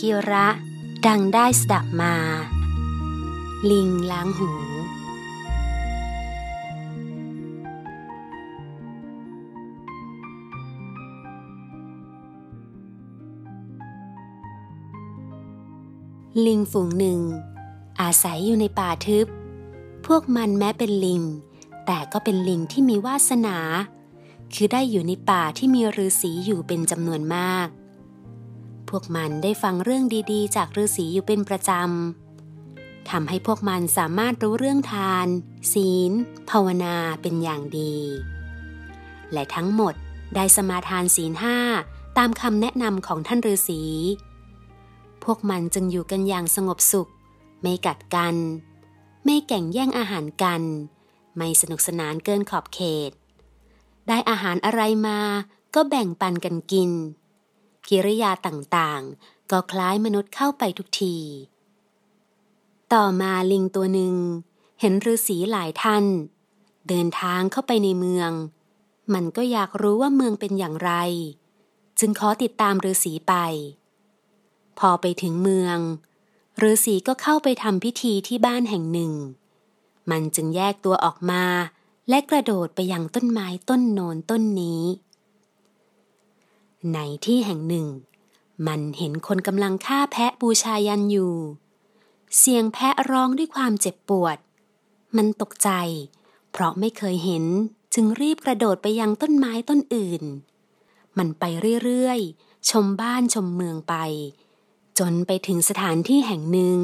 กิระ ดังได้สดับมา ลิงล้างหูลิงฝูงหนึ่ง อาศัยอยู่ในป่าทึบ พวกมันแม้เป็นลิง แต่ก็เป็นลิงที่มีวาสนา คือได้อยู่ในป่าที่มีฤาษีอยู่เป็นจำนวนมาก พวกมันได้ฟังเรื่องดีๆ จากฤาษีอยู่เป็นประจำทำให้พวกมันสามารถรู้เรื่องทาน ศีล ภาวนาเป็นอย่างดี และทั้งหมดได้สมาทานศีลห้าตามคำแนะนำของท่านฤาษี พวกมันจึงอยู่กันอย่างสงบสุข ไม่กัดกัน ไม่แก่งแย่งอาหารกัน ไม่สนุกสนานเกินขอบเขต ได้อาหารอะไรมาก็แบ่งปันกันกิน กิริยาต่างๆ ก็คล้ายมนุษย์เข้าไปทุกที ต่อมาลิงตัวหนึ่ง เห็นฤาษีหลายท่าน เดินทางเข้าไปในเมือง มันก็อยากรู้ว่าเมืองเป็นอย่างไร จึงขอติดตามฤาษีไป พอไปถึงเมืองฤาษีก็เข้าไปทำพิธีที่บ้านแห่งหนึ่ง มันจึงแยกตัวออกมาและกระโดดไปยังต้นไม้ต้นโนนต้นนี้ ในที่แห่งหนึ่ง มันเห็นคนกำลังฆ่าแพะบูชายันอยู่ เสียงแพะร้องด้วยความเจ็บปวด มันตกใจ เพราะไม่เคยเห็นจึงรีบกระโดดไปยังต้นไม้ต้นอื่น มันไปเรื่อยๆ ชมบ้านชมเมืองไป จนไปถึงสถานที่แห่งหนึ่ง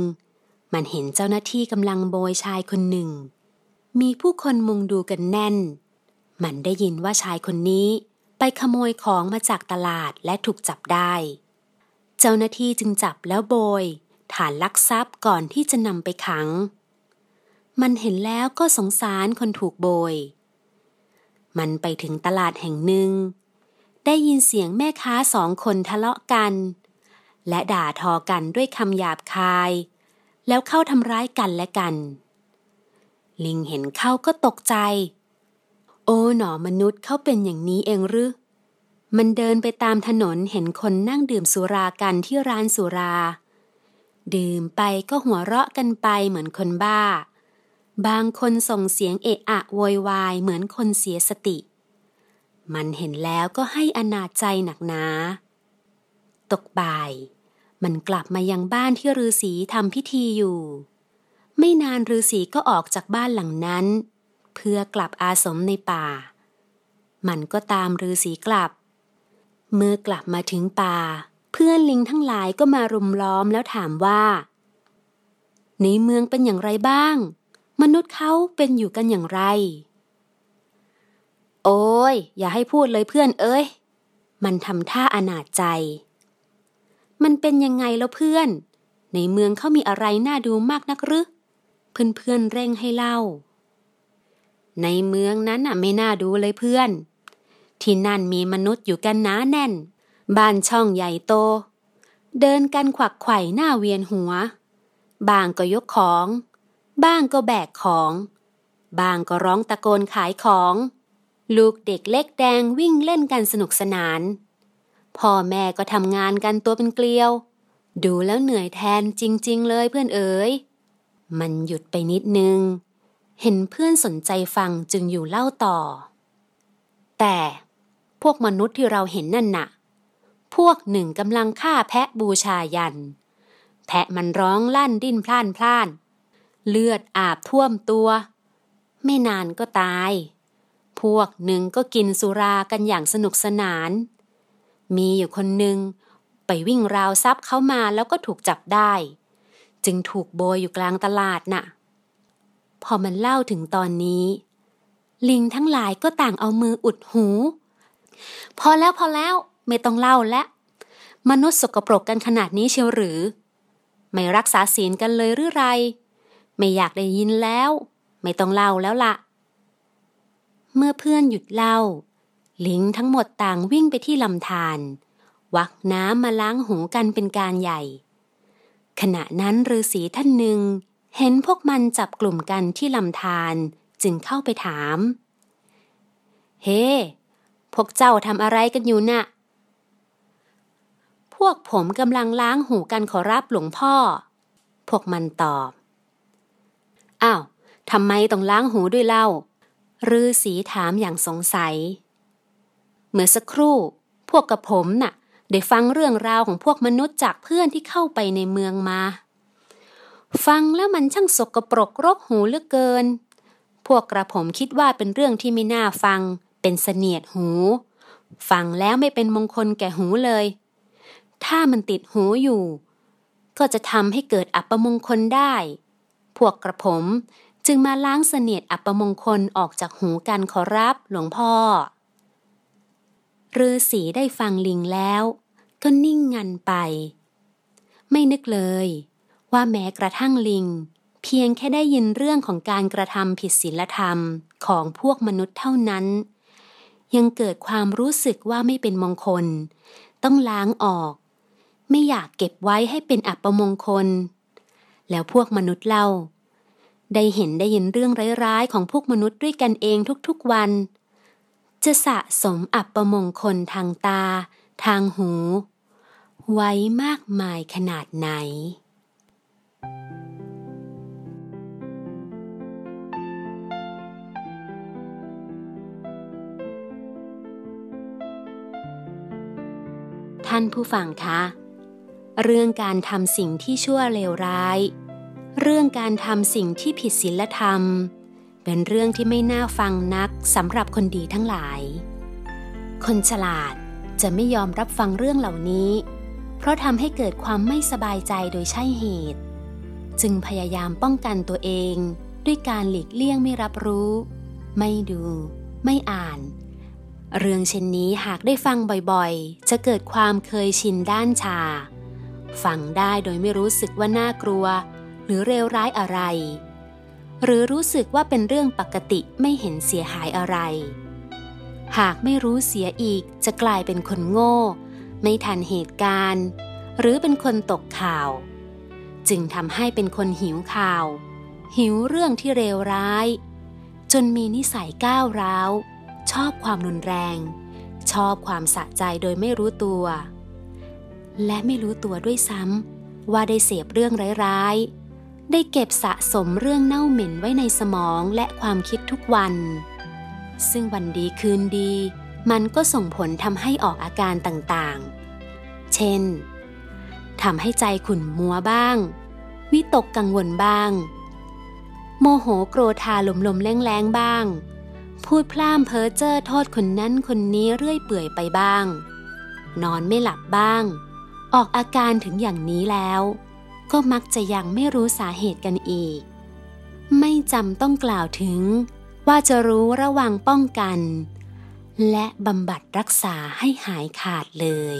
มันเห็นเจ้าหน้าที่กำลังโบยชายคนหนึ่ง มีผู้คนมุงดูกันแน่น มันได้ยินว่าชายคนนี้ ไปขโมยของมาจากตลาดและถูกจับได้ เจ้าหน้าที่จึงจับแล้วโบย ฐานลักทรัพย์ก่อนที่จะนำไปขัง มันเห็นแล้วก็สงสารคนถูกโบย มันไปถึงตลาดแห่งหนึ่ง ได้ยินเสียงแม่ค้าสองคนทะเลาะกัน และด่าทอกันด้วยคำหยาบคาย แล้วเข้าทำร้ายกันและกัน ลิงเห็นเข้าก็ตกใจ อ้หนอมนุษย์เขาเป็นอย่างนี้เองหรือมันเดินไปตามถนนเห็นคนนั่งดื่มสุรากันที่ร้านสุรา ดื่มไปก็หัวเราะกันไปเหมือนคนบ้า บางคนส่งเสียงเอะอะโวยวายเหมือนคนเสียสติ มันเห็นแล้วก็ให้อนาจใจหนักหนา ตกบ่าย มันกลับมายังบ้านที่ฤาษีทำพิธีอยู่ ไม่นานฤาษีก็ออกจากบ้านหลังนั้น เพื่อกลับอาสมในป่า มันก็ตามฤาษีกลับ เมื่อกลับมาถึงป่า เพื่อนลิงทั้งหลายก็มารุมล้อมแล้วถามว่า ในเมืองเป็นอย่างไรบ้าง มนุษย์เขาเป็นอยู่กันอย่างไร โอ้ย อย่าให้พูดเลยเพื่อนเอ้ย มันทำท่าอนาจใจ มันเป็นยังไงแล้วเพื่อน ในเมืองเขามีอะไรน่าดูมากนักหรือเพื่อนเพื่อนเร่งให้เล่า ในเมืองนั้นน่ะไม่น่าดูเลยเพื่อน ที่นั่นมีมนุษย์อยู่กันหนาแน่น บ้านช่องใหญ่โต เดินกันขวักไขว่หน้าเวียนหัว บางก็ยกของ บ้างก็แบกของ บางก็ร้องตะโกนขายของ ลูกเด็กเล็กแดงวิ่งเล่นกันสนุกสนาน พ่อแม่ก็ทำงานกันตัวเป็นเกลียว ดูแล้วเหนื่อยแทนจริง ๆ เลยเพื่อนเอ๋ย มันหยุดไปนิดนึง เห็นเพื่อนสนใจฟังจึงอยู่เล่าต่อ แต่พวกมนุษย์ที่เราเห็นนั่นน่ะ พวกหนึ่งกำลังฆ่าแพะบูชายัน แพะมันร้องลั่นดิ้นพล่านพล่าน เลือดอาบท่วมตัว ไม่นานก็ตาย พวกหนึ่งก็กินสุรากันอย่างสนุกสนาน มีอยู่คนหนึ่งไปวิ่งราวทรัพย์เขามาแล้วก็ถูกจับได้ จึงถูกโบยอยู่กลางตลาดน่ะ พอมันเล่าถึงตอนนี้ ลิงทั้งหลายก็ต่างเอามืออุดหู พอแล้วพอแล้วไม่ต้องเล่าและมนุษย์สกปรกกันขนาดนี้เชียวหรือ ไม่รักษาศีลกันเลยหรือไร ไม่อยากได้ยินแล้ว ไม่ต้องเล่าแล้วละ่ะ เมื่อเพื่อนหยุดเล่า ลิงทั้งหมดต่างวิ่งไปที่ลำธารวักน้ำมาล้างหูกันเป็นการใหญ่ ขณะนั้นฤาษีท่านหนึ่ง เห็นพวกมันจับกลุ่มกันที่ลำธารจึงเข้าไปถาม เฮ้ hey, พวกเจ้าทำอะไรกันอยู่นะ่ะ พวกผมกำลังล้างหูกันขอรับหลวงพ่อ พวกมันตอบ อ้าวทำไมต้องล้างหูด้วยเล่าฤาษีถามอย่างสงสัย เมื่อสักครู่ พวกกับผมน่ะ ได้ฟังเรื่องราวของพวกมนุษย์จากเพื่อนที่เข้าไปในเมืองมา ฟังแล้วมันช่างสกปรกรกหูเหลือเกิน พวกกระผมคิดว่าเป็นเรื่องที่ไม่น่าฟัง เป็นเสนียดหู ฟังแล้วไม่เป็นมงคลแก่หูเลย ถ้ามันติดหูอยู่ ก็จะทำให้เกิดอัปมงคลได้ พวกกระผมจึงมาล้างเสนียดอัปมงคลออกจากหูกันขอรับหลวงพ่อฤาษีได้ฟังลิงแล้ว ก็นิ่งงันไป ไม่นึกเลย ว่าแม้กระทั่งลิง เพียงแค่ได้ยินเรื่องของการกระทำผิดศีลธรรมของพวกมนุษย์เท่านั้น ยังเกิดความรู้สึกว่าไม่เป็นมงคล ต้องล้างออก ไม่อยากเก็บไว้ให้เป็นอัปมงคล แล้วพวกมนุษย์เล่า ได้เห็นได้ยินเรื่องร้ายๆของพวกมนุษย์ด้วยกันเองทุกๆวัน จะสะสมอัปมงคลทางตา ทางหู ไว้มากมายขนาดไหน ท่านผู้ฟังคะ เรื่องการทำสิ่งที่ชั่วเลวร้าย เรื่องการทำสิ่งที่ผิดศีลธรรม เป็นเรื่องที่ไม่น่าฟังนักสำหรับคนดีทั้งหลาย คนฉลาดจะไม่ยอมรับฟังเรื่องเหล่านี้ เพราะทำให้เกิดความไม่สบายใจโดยใช่เหตุ จึงพยายามป้องกันตัวเอง ด้วยการหลีกเลี่ยงไม่รับรู้ ไม่ดู ไม่อ่าน เรื่องเช่นนี้หากได้ฟังบ่อยๆ จะเกิดความเคยชินด้านชา ฟังได้โดยไม่รู้สึกว่าน่ากลัว หรือเลวร้ายอะไร หรือรู้สึกว่าเป็นเรื่องปกติไม่เห็นเสียหายอะไร หากไม่รู้เสียอีกจะกลายเป็นคนโง่ ไม่ทันเหตุการณ์ หรือเป็นคนตกข่าว จึงทำให้เป็นคนหิวข่าว หิวเรื่องที่เลวร้าย จนมีนิสัยก้าวร้าว ชอบความรุนแรง ชอบความสะใจโดยไม่รู้ตัว และไม่รู้ตัวด้วยซ้ำว่าได้เสพเรื่องร้ายๆ ได้เก็บสะสมเรื่องเน่าเหม็นไว้ในสมองและความคิดทุกวัน ซึ่งวันดีคืนดี มันก็ส่งผลทำให้ออกอาการต่างๆ เช่นทำให้ใจขุ่นมัวบ้าง วิตกกังวลบ้าง โมโหโกรธาหลมลมแรงแรงบ้าง พูดพล่ามเพ้อเจ้อโทษคนนั้นคนนี้เรื่อยเปื่อยไปบ้าง นอนไม่หลับบ้าง ออกอาการถึงอย่างนี้แล้ว ก็มักจะยังไม่รู้สาเหตุกันอีก ไม่จำต้องกล่าวถึง ว่าจะรู้ระวังป้องกัน และบำบัดรักษาให้หายขาดเลย